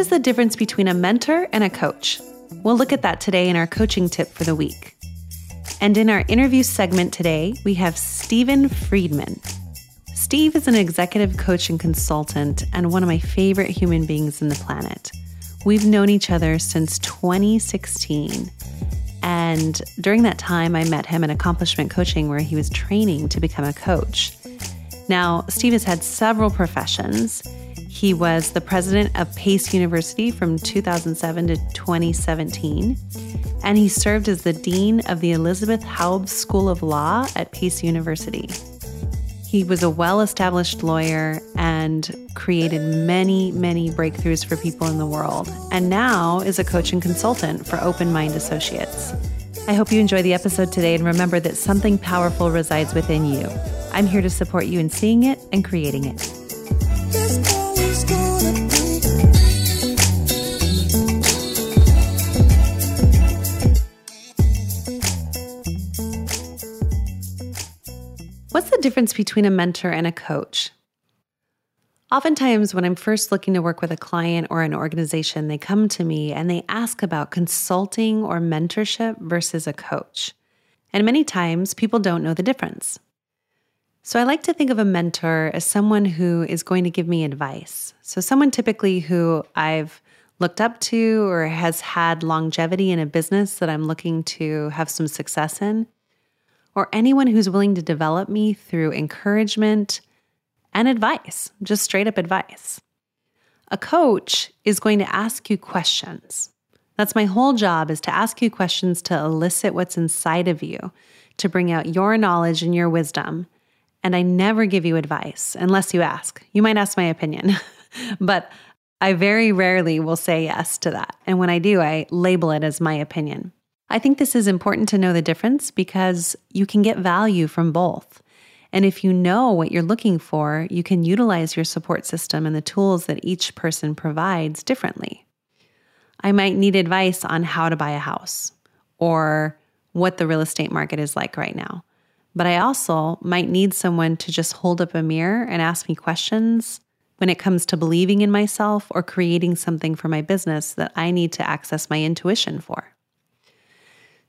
What is the difference between a mentor and a coach? We'll look at that today in our coaching tip for the week. And in our interview segment today, we have Stephen Friedman. Steve is an executive coach and consultant and one of my favorite human beings in the planet. We've known each other since 2016. And during that time, I met him in accomplishment coaching where he was training to become a coach. Now, Steve has had several professions. He was the president of Pace University from 2007 to 2017, and he served as the dean of the Elizabeth Haub School of Law at Pace University. He was a well established lawyer and created many, many breakthroughs for people in the world, and now is a coach and consultant for Open Mind Associates. I hope you enjoy the episode today and remember that something powerful resides within you. I'm here to support you in seeing it and creating it. Difference between a mentor and a coach? Oftentimes, when I'm first looking to work with a client or an organization, they come to me and they ask about consulting or mentorship versus a coach. And many times, people don't know the difference. So I like to think of a mentor as someone who is going to give me advice. So, someone typically who I've looked up to or has had longevity in a business that I'm looking to have some success in, or anyone who's willing to develop me through encouragement and advice, just straight up advice. A coach is going to ask you questions. That's my whole job is to ask you questions to elicit what's inside of you, to bring out your knowledge and your wisdom and I never give you advice unless you ask. You might ask my opinion, but I very rarely will say yes to that. And when I do, I label it as my opinion. I think this is important to know the difference because you can get value from both. And if you know what you're looking for, you can utilize your support system and the tools that each person provides differently. I might need advice on how to buy a house or what the real estate market is like right now. But I also might need someone to just hold up a mirror and ask me questions when it comes to believing in myself or creating something for my business that I need to access my intuition for.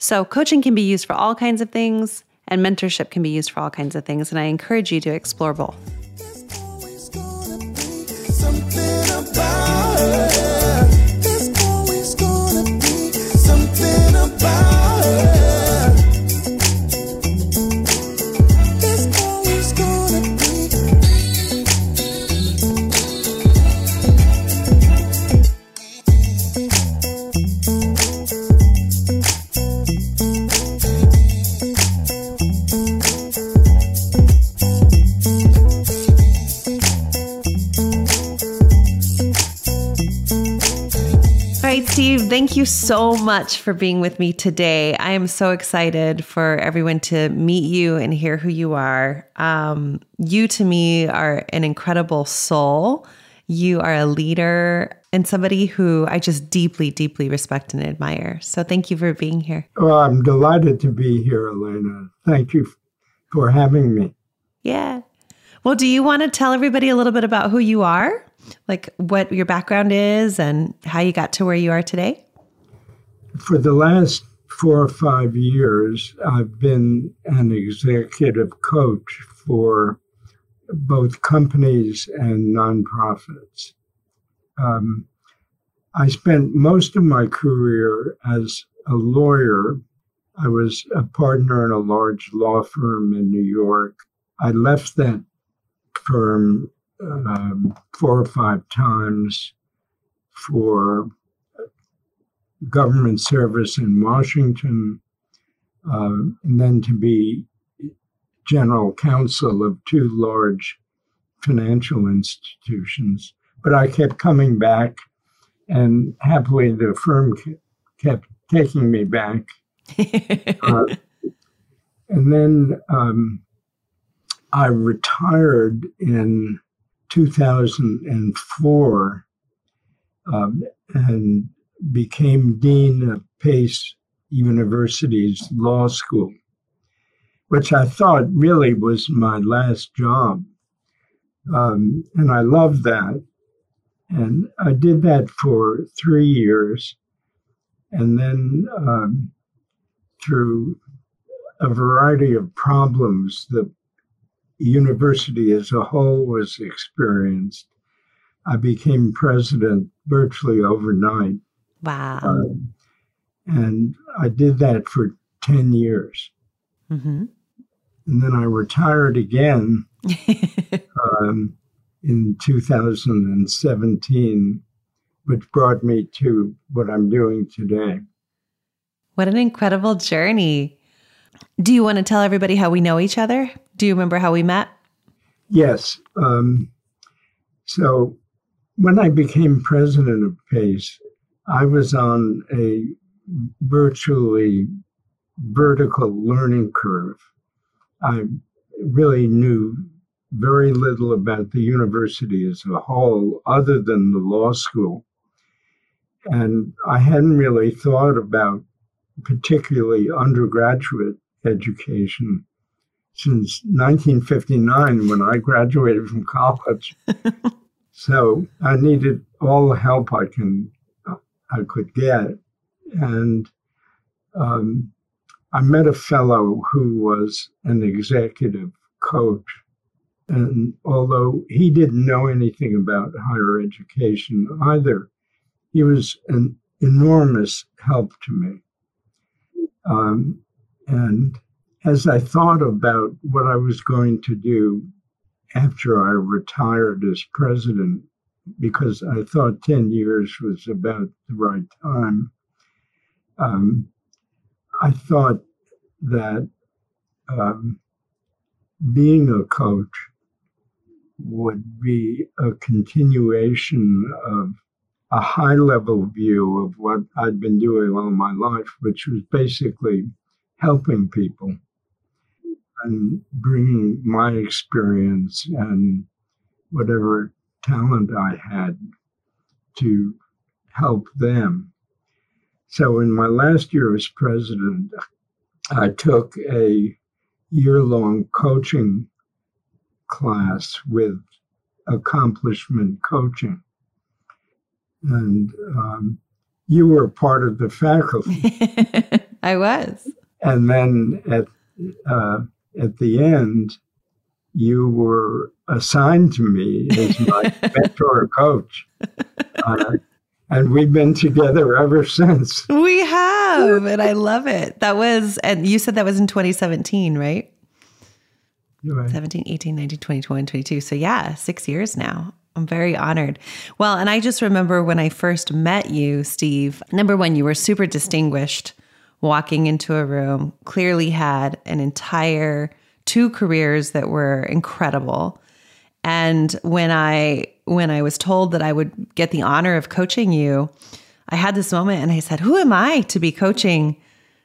So, coaching can be used for all kinds of things, and mentorship can be used for all kinds of things. And I encourage you to explore both. Thank you so much for being with me today. I am so excited for everyone to meet you and hear who you are. Um, you, to me, are an incredible soul. You are a leader and somebody who I just deeply, deeply respect and admire. So thank you for being here. Well, I'm delighted to be here, Elena. Thank you for having me. Yeah. Well, do you want to tell everybody a little bit about who you are? like what your background is and how you got to where you are today? For the last four or five years, I've been an executive coach for both companies and nonprofits. Um, I spent most of my career as a lawyer. I was a partner in a large law firm in New York. I left that firm um, four or five times for government service in Washington, uh, and then to be general counsel of two large financial institutions. But I kept coming back, and happily the firm kept taking me back. uh, and then um, I retired in 2004 um, and became dean of Pace University's law school, which I thought really was my last job. Um, and I loved that. And I did that for three years. And then um, through a variety of problems the university as a whole was experienced, I became president virtually overnight. Wow. Uh, and I did that for 10 years. Mm-hmm. And then I retired again um, in 2017, which brought me to what I'm doing today. What an incredible journey. Do you want to tell everybody how we know each other? Do you remember how we met? Yes. Um, so when I became president of PACE, I was on a virtually vertical learning curve. I really knew very little about the university as a whole, other than the law school. And I hadn't really thought about particularly undergraduate education since 1959 when I graduated from college. so I needed all the help I can I could get, and um, I met a fellow who was an executive coach. And although he didn't know anything about higher education either, he was an enormous help to me. Um, and as I thought about what I was going to do after I retired as president, because I thought 10 years was about the right time, um, I thought that um, being a coach would be a continuation of a high level view of what I'd been doing all my life, which was basically helping people and bringing my experience and whatever talent I had to help them. So, in my last year as president, I took a year long coaching class with accomplishment coaching and um, you were part of the faculty. I was. And then at uh, at the end, you were assigned to me as my mentor coach. Uh, and we've been together ever since. We have, and I love it. That was, and you said that was in 2017, right? Right. 17, 18, 19, 20, 21, 22. So, yeah, six years now. I'm very honored. Well, and I just remember when I first met you, Steve, number one, you were super distinguished walking into a room, clearly had an entire two careers that were incredible. And when I when I was told that I would get the honor of coaching you, I had this moment and I said, "Who am I to be coaching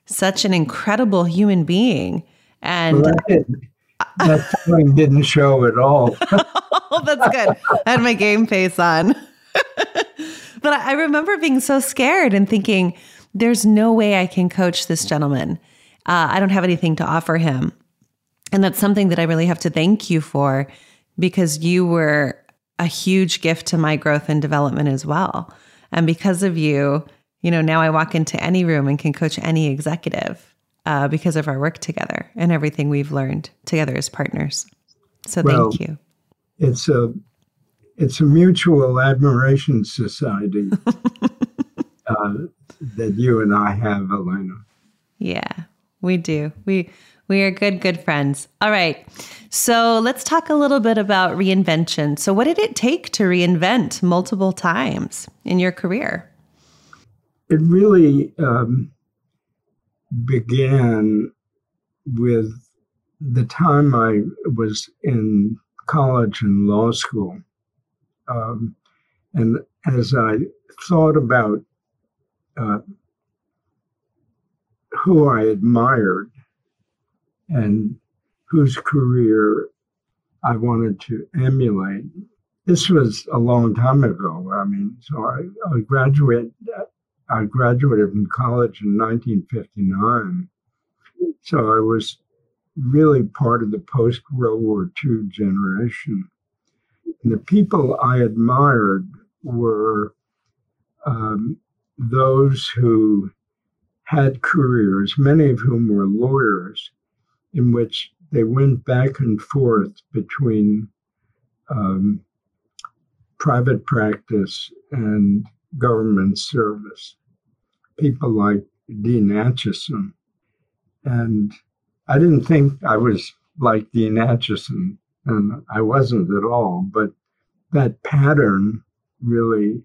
such an incredible human being?" And right. that didn't show at all. oh, that's good. I had my game face on. but I remember being so scared and thinking, there's no way I can coach this gentleman. Uh, I don't have anything to offer him. And that's something that I really have to thank you for because you were a huge gift to my growth and development as well. And because of you, you know, now I walk into any room and can coach any executive uh, because of our work together and everything we've learned together as partners. So well, thank you it's a it's a mutual admiration society uh, that you and I have, Elena. Yeah, we do. We we are good, good friends. All right. So let's talk a little bit about reinvention. So, what did it take to reinvent multiple times in your career? It really um, began with the time I was in college and law school. Um, and as I thought about uh, who I admired and whose career I wanted to emulate, this was a long time ago. I mean, so I, I graduated. I graduated from college in 1959. So I was really part of the post World War II generation. And the people I admired were um, those who had careers, many of whom were lawyers, in which they went back and forth between um, private practice and government service. People like Dean Acheson. And I didn't think I was like Dean Acheson, and I wasn't at all, but that pattern really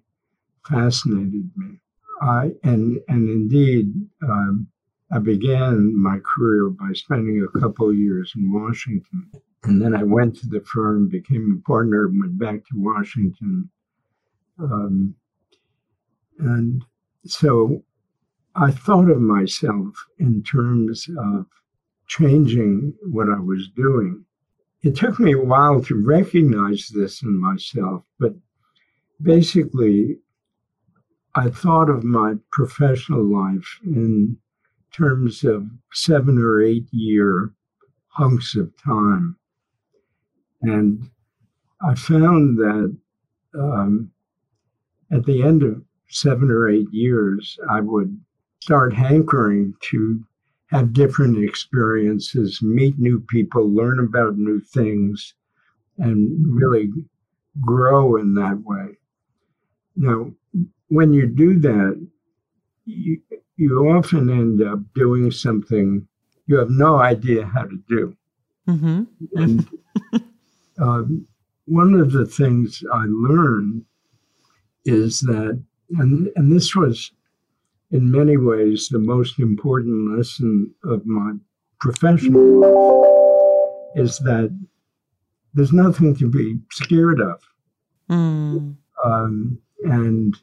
fascinated me. I, and, and indeed, um, I began my career by spending a couple of years in Washington. And then I went to the firm, became a partner, went back to Washington. Um, and so I thought of myself in terms of changing what I was doing. It took me a while to recognize this in myself, but basically, I thought of my professional life in terms of seven or eight year hunks of time. And I found that um, at the end of seven or eight years, I would start hankering to have different experiences, meet new people, learn about new things, and really grow in that way. Now, when you do that, you, you often end up doing something you have no idea how to do. Mm-hmm. And um, one of the things I learned is that, and, and this was in many ways the most important lesson of my professional life, is that there's nothing to be scared of. Mm. Um, and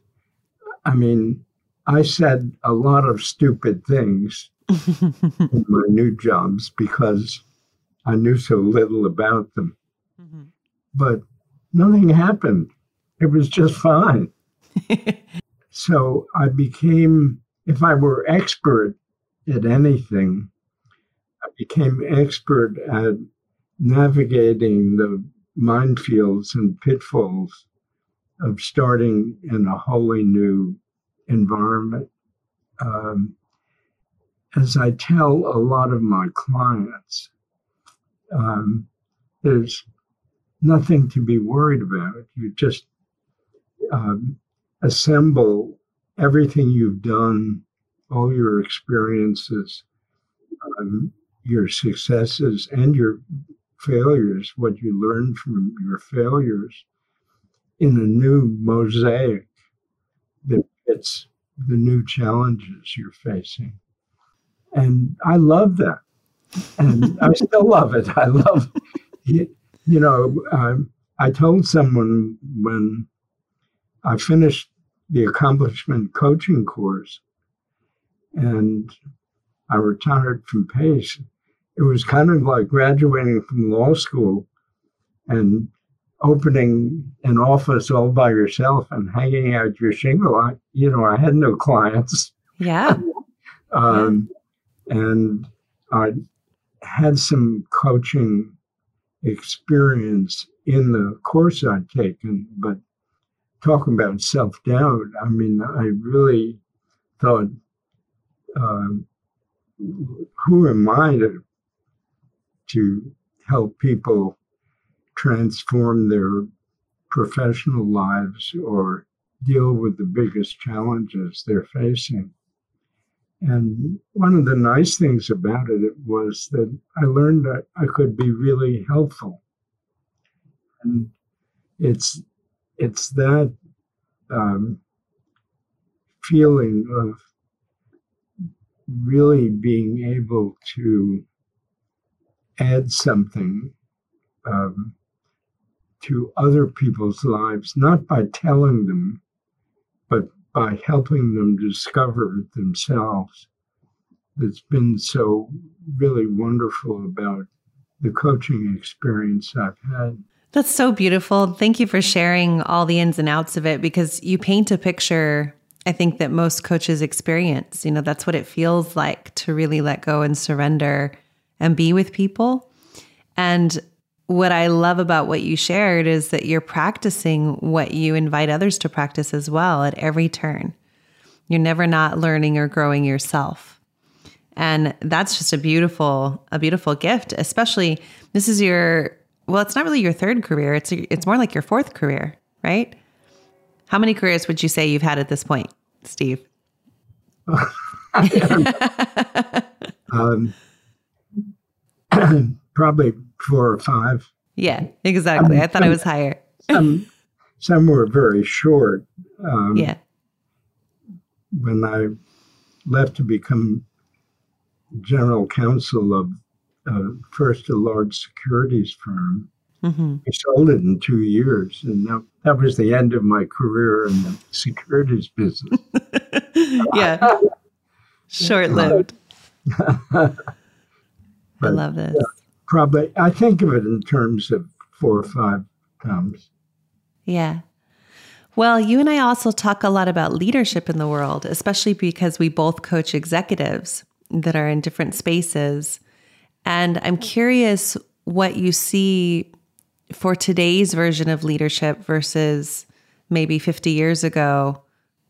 I mean, I said a lot of stupid things in my new jobs because I knew so little about them. Mm-hmm. But nothing happened. It was just fine. so I became, if I were expert at anything, I became expert at navigating the minefields and pitfalls of starting in a wholly new environment. Um, as I tell a lot of my clients, um, there's nothing to be worried about. You just um, assemble everything you've done, all your experiences, um, your successes, and your failures, what you learned from your failures, in a new mosaic that fits the new challenges you're facing. And I love that. And I still love it. I love, you, you know, um, I told someone when I finished the accomplishment coaching course and I retired from Pace. It was kind of like graduating from law school and opening an office all by yourself and hanging out your shingle. I, you know, I had no clients. Yeah. um. And I had some coaching experience in the course I'd taken, but talking about self doubt, I mean, I really thought, uh, who am I to, to help people transform their professional lives or deal with the biggest challenges they're facing? And one of the nice things about it was that I learned that I could be really helpful. And it's it's that um, feeling of really being able to add something um, to other people's lives, not by telling them, but by helping them discover themselves. That's been so really wonderful about the coaching experience I've had. That's so beautiful. Thank you for sharing all the ins and outs of it because you paint a picture I think that most coaches experience. You know, that's what it feels like to really let go and surrender and be with people. And what I love about what you shared is that you're practicing what you invite others to practice as well at every turn. You're never not learning or growing yourself. And that's just a beautiful a beautiful gift, especially this is your well, it's not really your third career. It's it's more like your fourth career, right? How many careers would you say you've had at this point, Steve? um, probably four or five. Yeah, exactly. I, I thought some, it was higher. some, some were very short. Um, yeah. When I left to become general counsel of uh, first a large securities firm, mm-hmm. we sold it in two years, and that, that was the end of my career in the securities business. yeah, short lived. I love this. Yeah, probably, I think of it in terms of four or five times. Yeah. Well, you and I also talk a lot about leadership in the world, especially because we both coach executives that are in different spaces. And I'm curious what you see for today's version of leadership versus maybe 50 years ago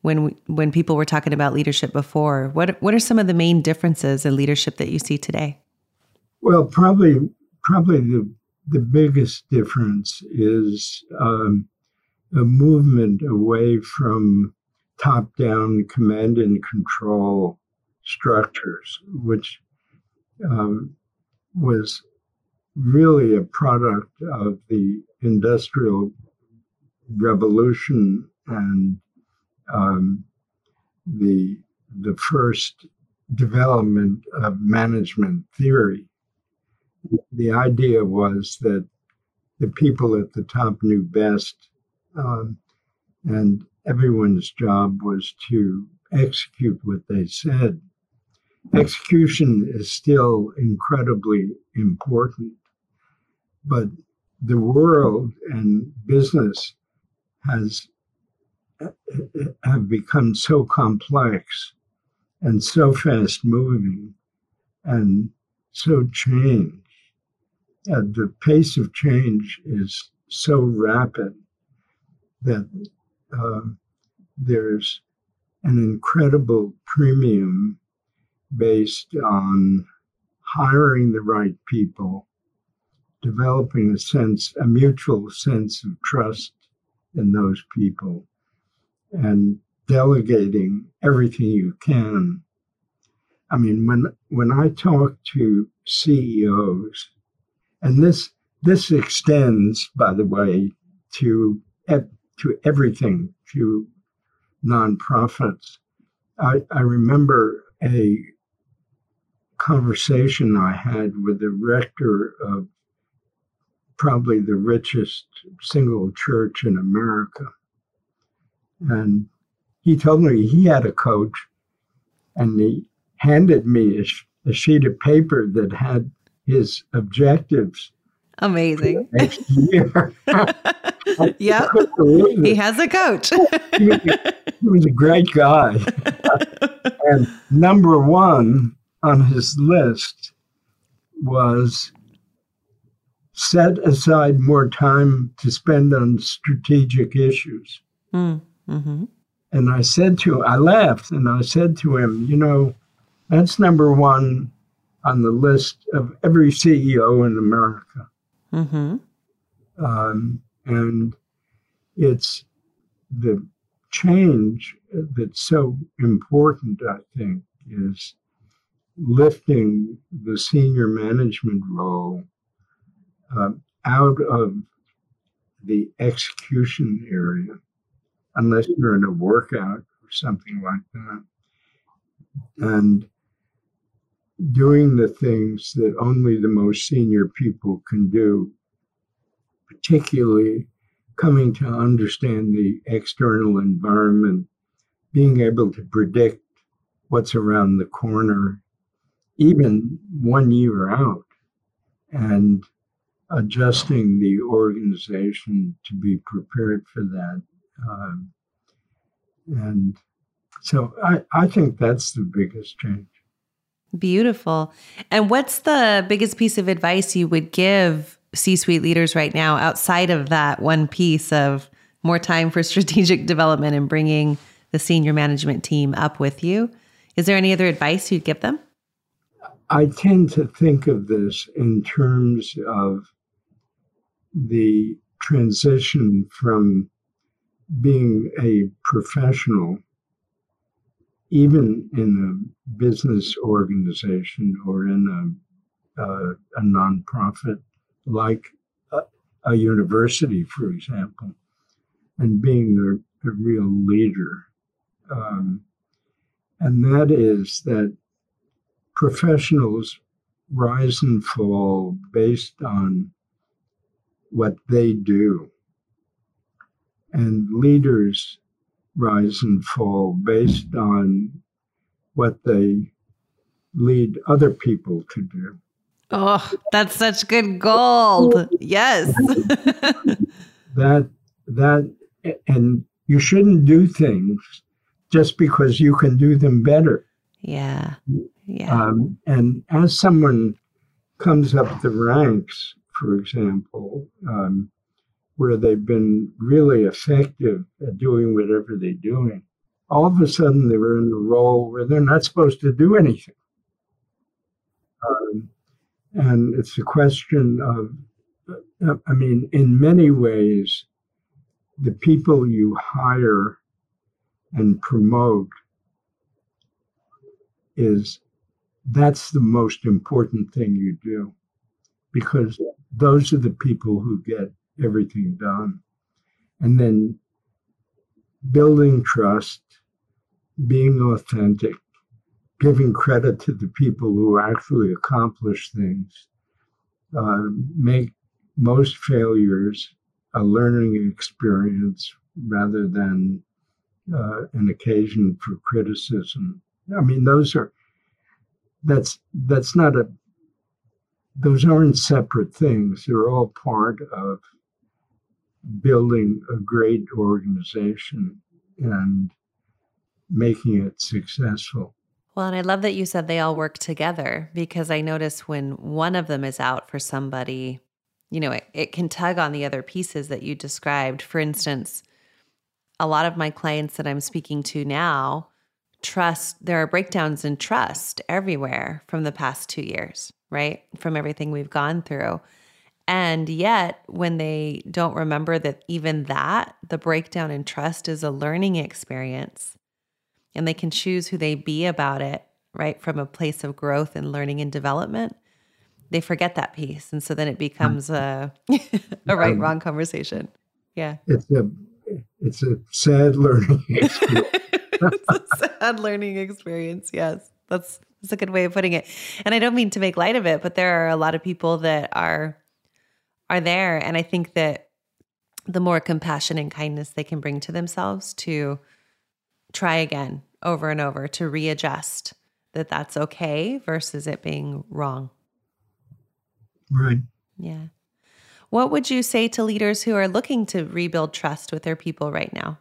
when we, when people were talking about leadership before. What what are some of the main differences in leadership that you see today? Well, probably probably the the biggest difference is um, a movement away from top down command and control structures, which um, was really a product of the industrial revolution and um, the the first development of management theory the idea was that the people at the top knew best, um, and everyone's job was to execute what they said. Execution is still incredibly important, but the world and business has have become so complex and so fast moving and so changed the pace of change is so rapid that uh, there's an incredible premium based on hiring the right people, developing a sense, a mutual sense of trust in those people, and delegating everything you can. I mean, when when I talk to CEOs, and this this extends, by the way, to to everything, to nonprofits. I, I remember a conversation I had with the rector of probably the richest single church in America. And he told me he had a coach and he handed me a, a sheet of paper that had his objectives. Amazing. Yeah. He has a coach. he, was a, he was a great guy. and number one on his list was set aside more time to spend on strategic issues. Mm, mm-hmm. And I said to him, I laughed and I said to him, you know, that's number one on the list of every CEO in America. Mm-hmm. Um, and it's the change that's so important, I think, is lifting the senior management role uh, out of the execution area, unless you're in a workout or something like that. And doing the things that only the most senior people can do, particularly coming to understand the external environment, being able to predict what's around the corner, even one year out, and adjusting the organization to be prepared for that. Um, and so I, I think that's the biggest change. Beautiful. And what's the biggest piece of advice you would give C suite leaders right now outside of that one piece of more time for strategic development and bringing the senior management team up with you? Is there any other advice you'd give them? I tend to think of this in terms of the transition from being a professional, even in a business organization or in a, uh, a nonprofit like a, a, university, for example, and being a, real leader. Um, and that is that professionals rise and fall based on what they do. And leaders rise and fall based on what they lead other people to do. Oh, that's such good gold. Yes. that that and you shouldn't do things just because you can do them better. Yeah. Yeah. Um, and as someone comes up the ranks, for example, um, where they've been really effective at doing whatever they're doing, all of a sudden they're in a role where they're not supposed to do anything. Um, and it's a question of, I mean, in many ways, the people you hire and promote is that's the most important thing you do because those are the people who get everything done. And then building trust, being authentic, giving credit to the people who actually accomplish things, uh, make most failures a learning experience rather than uh, an occasion for criticism. I mean, those are that's that's not a those aren't separate things. They're all part of building a great organization and making it successful. Well, and I love that you said they all work together because I notice when one of them is out for somebody, you know, it, it can tug on the other pieces that you described. For instance, a lot of my clients that I'm speaking to now trust, there are breakdowns in trust everywhere from the past two years, right? From everything we've gone through. And yet, when they don't remember that even that, the breakdown in trust is a learning experience, and they can choose who they be about it, right? From a place of growth and learning and development, they forget that piece. And so then it becomes a, a right um, wrong conversation. Yeah. It's a it's a sad learning experience. it's a sad learning experience. Yes, that's that's a good way of putting it. And I don't mean to make light of it, but there are a lot of people that are are there, and I think that the more compassion and kindness they can bring to themselves to try again over and over to readjust that that's okay versus it being wrong. Right. Yeah. What would you say to leaders who are looking to rebuild trust with their people right now?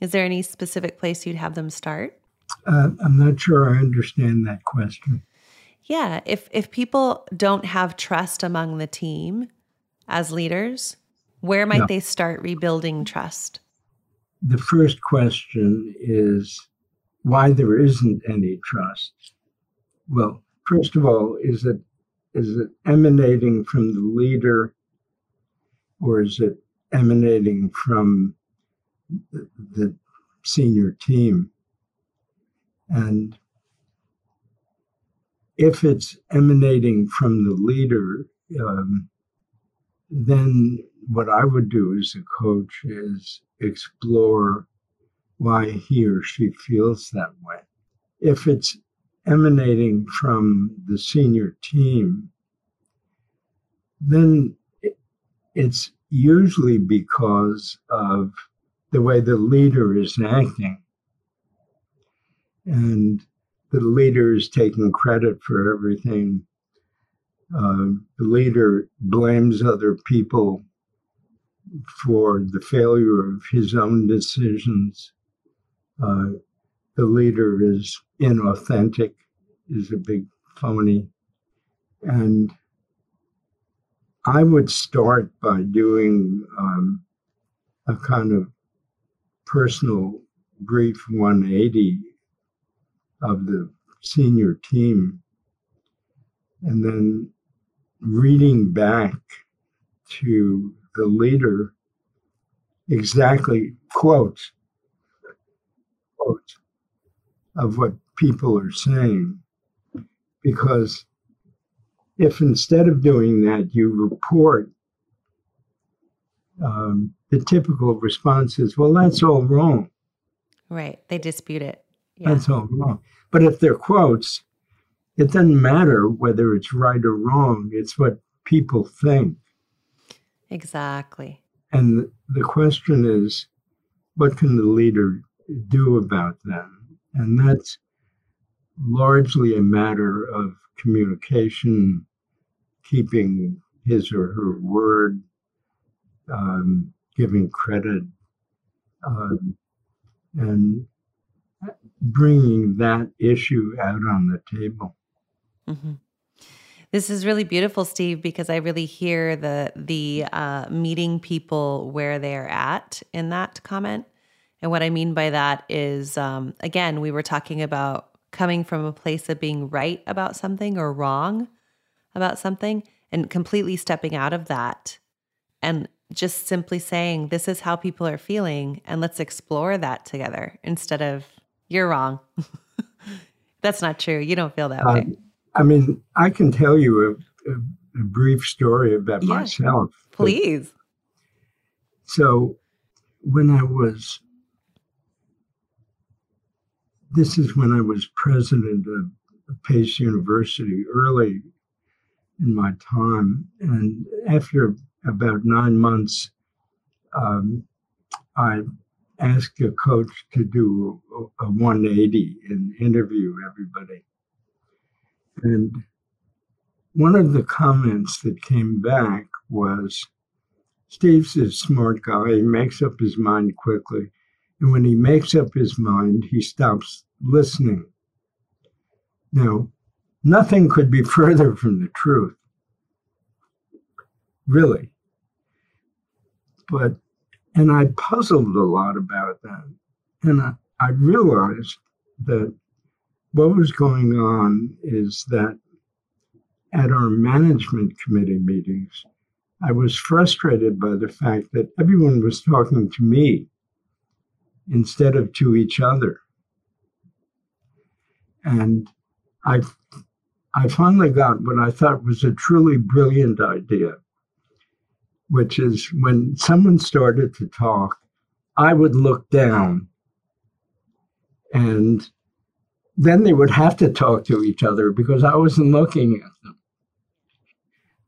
Is there any specific place you'd have them start? Uh, I'm not sure I understand that question. Yeah, if if people don't have trust among the team as leaders, where might they start rebuilding trust? The first question is why there isn't any trust. Well, first of all, is it is it emanating from the leader or is it emanating from the, the senior team? And if it's emanating from the leader, um, then what I would do as a coach is explore why he or she feels that way. If it's emanating from the senior team, then it's usually because of the way the leader is acting. And the leader is taking credit for everything. Uh, the leader blames other people for the failure of his own decisions. Uh, the leader is inauthentic, is a big phony. And I would start by doing um, a kind of personal brief 180 of the senior team and then reading back to the leader exactly quotes quotes of what people are saying. Because if instead of doing that you report um, the typical response is well that's all wrong. Right. They dispute it. Yeah. that's all wrong. But if they're quotes it doesn't matter whether it's right or wrong it's what people think. Exactly. And the question is what can the leader do about that and that's largely a matter of communication keeping his or her word um, giving credit um, and bringing that issue out on the table Mm-hmm. This is really beautiful, Steve, because I really hear the the uh, meeting people where they're at in that comment. And what I mean by that is, um, again, we were talking about coming from a place of being right about something or wrong about something, and completely stepping out of that, and just simply saying, "This is how people are feeling, and let's explore that together." Instead of "You're wrong." That's not true. You don't feel that um, way. I mean, I can tell you a, a, a brief story about yeah, myself. Please. So, when I was, this is when I was president of Pace University early in my time. And after about nine months, um, I asked a coach to do a, a 180 and interview everybody. And one of the comments that came back was Steve's a smart guy. He makes up his mind quickly. And when he makes up his mind, he stops listening. Now, nothing could be further from the truth, really. But, and I puzzled a lot about that. And I, I realized that what was going on is that at our management committee meetings, I was frustrated by the fact that everyone was talking to me instead of to each other. And I, I finally got what I thought was a truly brilliant idea, which is when someone started to talk, I would look down and then they would have to talk to each other because I wasn't looking at them.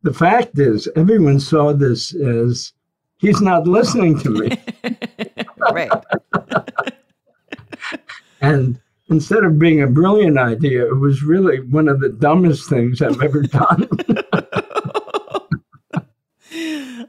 The fact is, everyone saw this as he's not listening to me. right. and instead of being a brilliant idea, it was really one of the dumbest things I've ever done.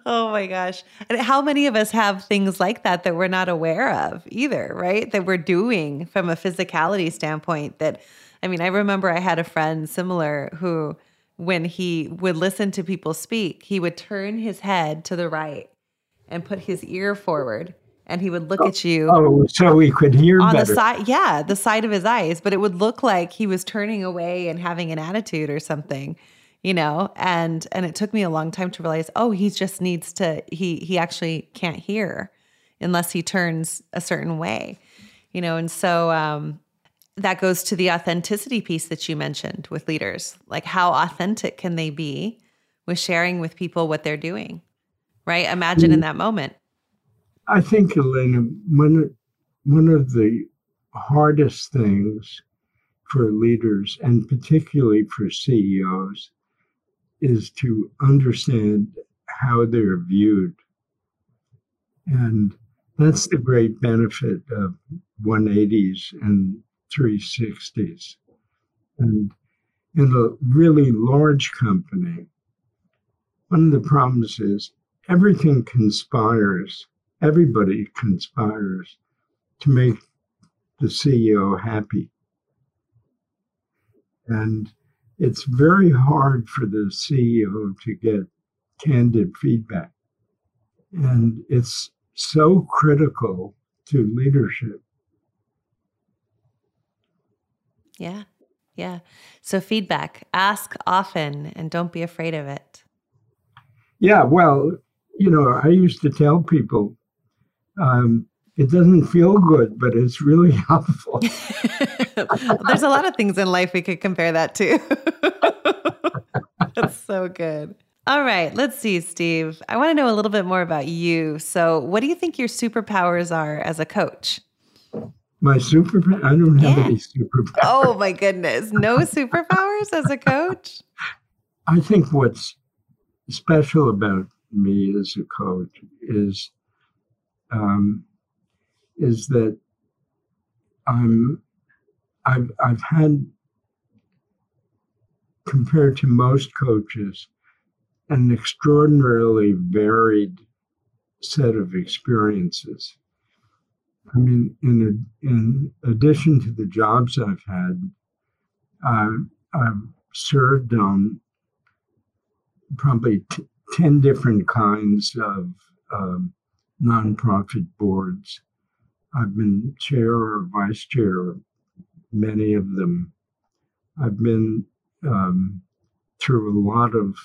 oh my gosh. And how many of us have things like that that we're not aware of either, right? That we're doing from a physicality standpoint that I mean, I remember I had a friend similar who when he would listen to people speak, he would turn his head to the right and put his ear forward and he would look oh, at you. Oh, oh, so he could hear on better. the side. Yeah, the side of his eyes, but it would look like he was turning away and having an attitude or something you know and and it took me a long time to realize oh he just needs to he he actually can't hear unless he turns a certain way you know and so um that goes to the authenticity piece that you mentioned with leaders. Like how authentic can they be with sharing with people what they're doing right? Imagine in mm. that moment. I think elena one one of the hardest things for leaders and particularly for CEOs is to understand how they're viewed. And that's the great benefit of 180s and 360s. And in a really large company, one of the problems is everything conspires, everybody conspires to make the CEO happy. And it's very hard for the CEO to get candid feedback. And it's so critical to leadership. Yeah. Yeah. So, feedback, ask often and don't be afraid of it. Yeah. Well, you know, I used to tell people um, it doesn't feel good, but it's really helpful. There's a lot of things in life we could compare that to. That's so good. All right, let's see, Steve. I want to know a little bit more about you. So, what do you think your superpowers are as a coach? My super I don't have yeah. any superpowers. Oh my goodness. No superpowers as a coach? I think what's special about me as a coach is um, is that I'm I've I've had compared to most coaches an extraordinarily varied set of experiences. I mean, in in addition to the jobs I've had, uh, I've served on probably t- ten different kinds of um, nonprofit boards. I've been chair or vice chair of many of them. I've been um, through a lot of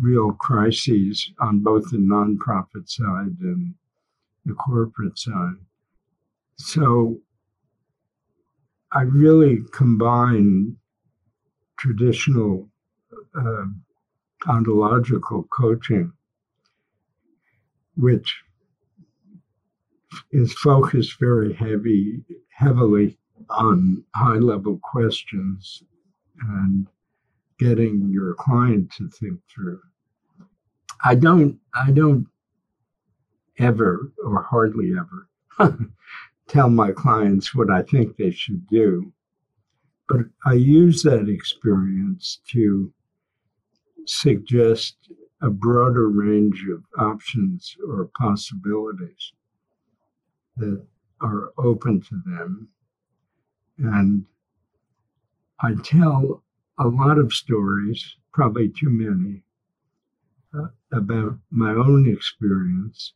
real crises on both the nonprofit side and the corporate side. So I really combine traditional uh, ontological coaching, which is focused very heavy, heavily on high level questions and getting your client to think through. I don't I don't ever or hardly ever tell my clients what I think they should do. But I use that experience to suggest a broader range of options or possibilities that are open to them. And I tell a lot of stories, probably too many, uh, about my own experience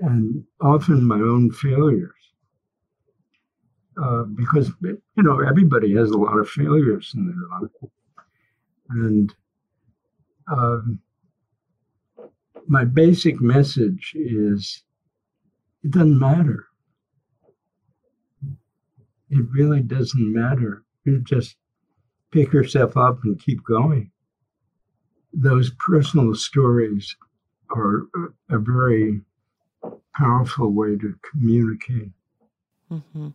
and often my own failures. Uh, because, you know, everybody has a lot of failures in their life. And um, my basic message is it doesn't matter. It really doesn't matter. You just pick yourself up and keep going. Those personal stories are a very powerful way to communicate. Mm-hmm.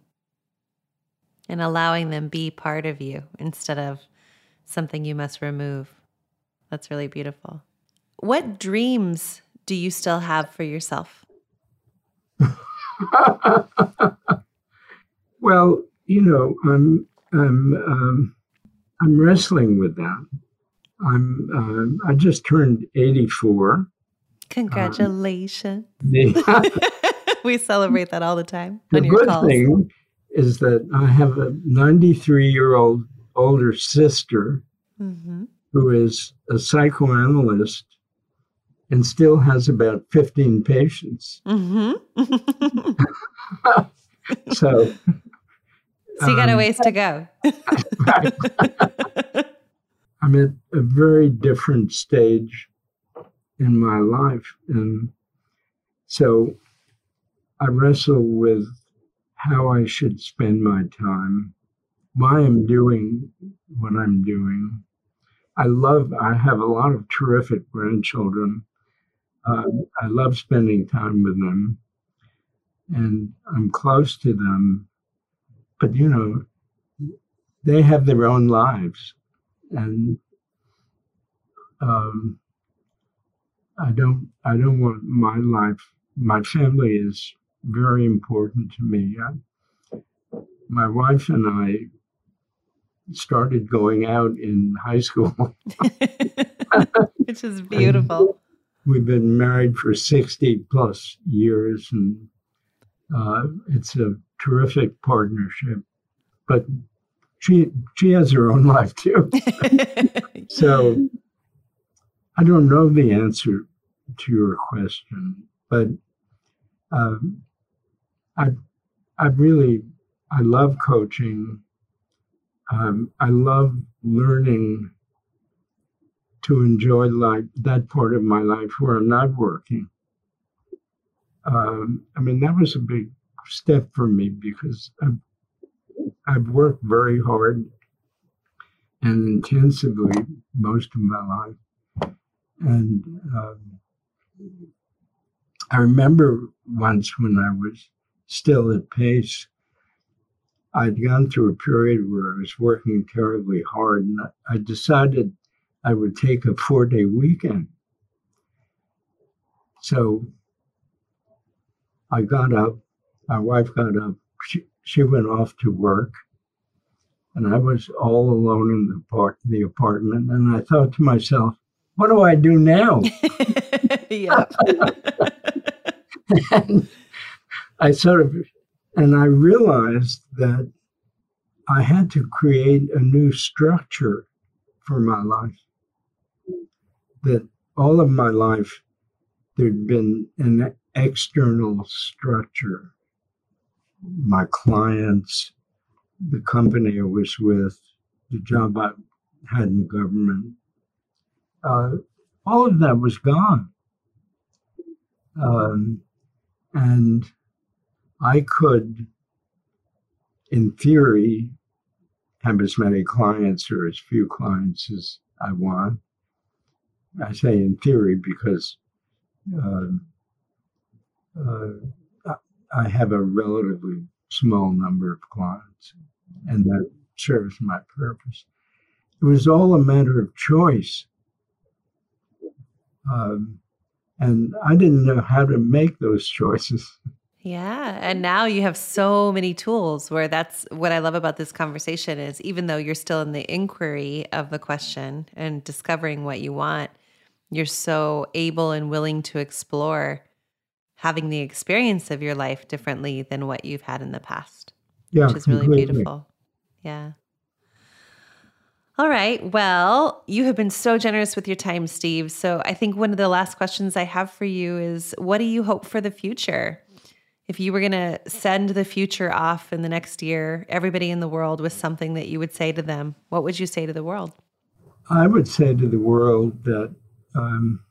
And allowing them be part of you instead of something you must remove. That's really beautiful. What dreams do you still have for yourself? well, you know, I'm I'm um, I'm wrestling with that. I'm uh, I just turned 84. Congratulations. Um, we celebrate that all the time. The good calls. thing is that I have a 93 year old older sister mm-hmm. who is a psychoanalyst and still has about 15 patients. Mm-hmm. so so you got a um, ways to go. I'm at a very different stage in my life. And so I wrestle with how I should spend my time, why I'm doing what I'm doing. I love, I have a lot of terrific grandchildren. Uh, I love spending time with them. And I'm close to them but you know, they have their own lives, and um, I don't. I don't want my life. My family is very important to me. I, my wife and I started going out in high school, which is beautiful. We've been married for 60 plus years, and uh, it's a terrific partnership. But she she has her own life too. so I don't know the answer to your question, but um, I, I really, I love coaching. Um, I love learning to enjoy like that part of my life where I'm not working. Um, I mean, that was a big step for me because I've, I've worked very hard and intensively most of my life. And um, I remember once when I was still at Pace, I'd gone through a period where I was working terribly hard, and I decided I would take a four day weekend. So I got up, my wife got up, she, she went off to work, and I was all alone in the, part, the apartment. And I thought to myself, what do I do now? yeah. and I sort of, and I realized that I had to create a new structure for my life. That all of my life, there'd been an external structure. My clients, the company I was with, the job I had in government, uh, all of that was gone. Um, and I could, in theory, have as many clients or as few clients as I want. I say in theory because uh, uh, I have a relatively small number of clients, and that serves my purpose. It was all a matter of choice. Um, and I didn't know how to make those choices. Yeah, and now you have so many tools where that's what I love about this conversation is even though you're still in the inquiry of the question and discovering what you want, you're so able and willing to explore having the experience of your life differently than what you've had in the past. Yeah, which is really completely. beautiful. Yeah. All right. Well, you have been so generous with your time, Steve. So I think one of the last questions I have for you is what do you hope for the future? If you were going to send the future off in the next year, everybody in the world with something that you would say to them, what would you say to the world? I would say to the world that um,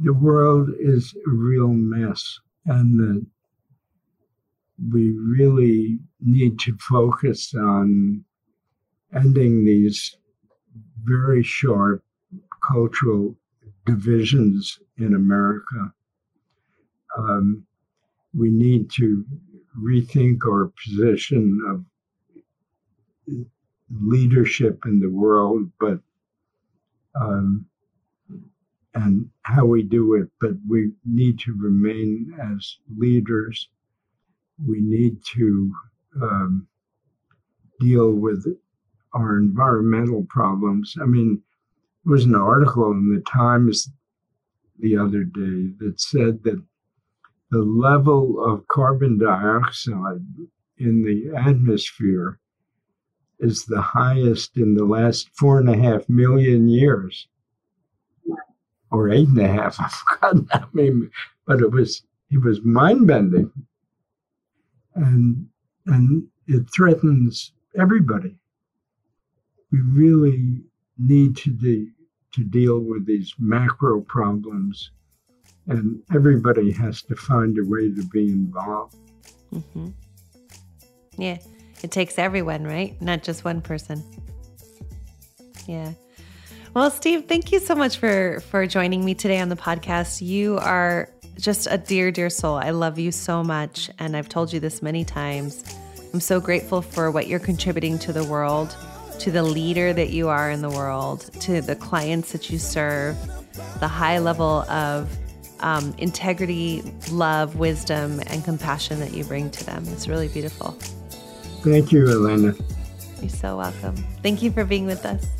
the world is a real mess and that we really need to focus on ending these very sharp cultural divisions in America. Um, we need to rethink our position of leadership in the world, but um, and how we do it. But we need to remain as leaders. We need to um, deal with our environmental problems. I mean, there was an article in the Times the other day that said that the level of carbon dioxide in the atmosphere is the highest in the last four and a half million years or eight and a half. I've forgotten. Mean, but it was it was mind bending, and and it threatens everybody we really need to de- to deal with these macro problems, and everybody has to find a way to be involved. Mm-hmm. Yeah, it takes everyone, right? Not just one person. Yeah. Well, Steve, thank you so much for for joining me today on the podcast. You are just a dear, dear soul. I love you so much, and I've told you this many times. I'm so grateful for what you're contributing to the world to the leader that you are in the world, to the clients that you serve, the high level of um, integrity, love, wisdom, and compassion that you bring to them. It's really beautiful. Thank you, Elena. You're so welcome. Thank you for being with us.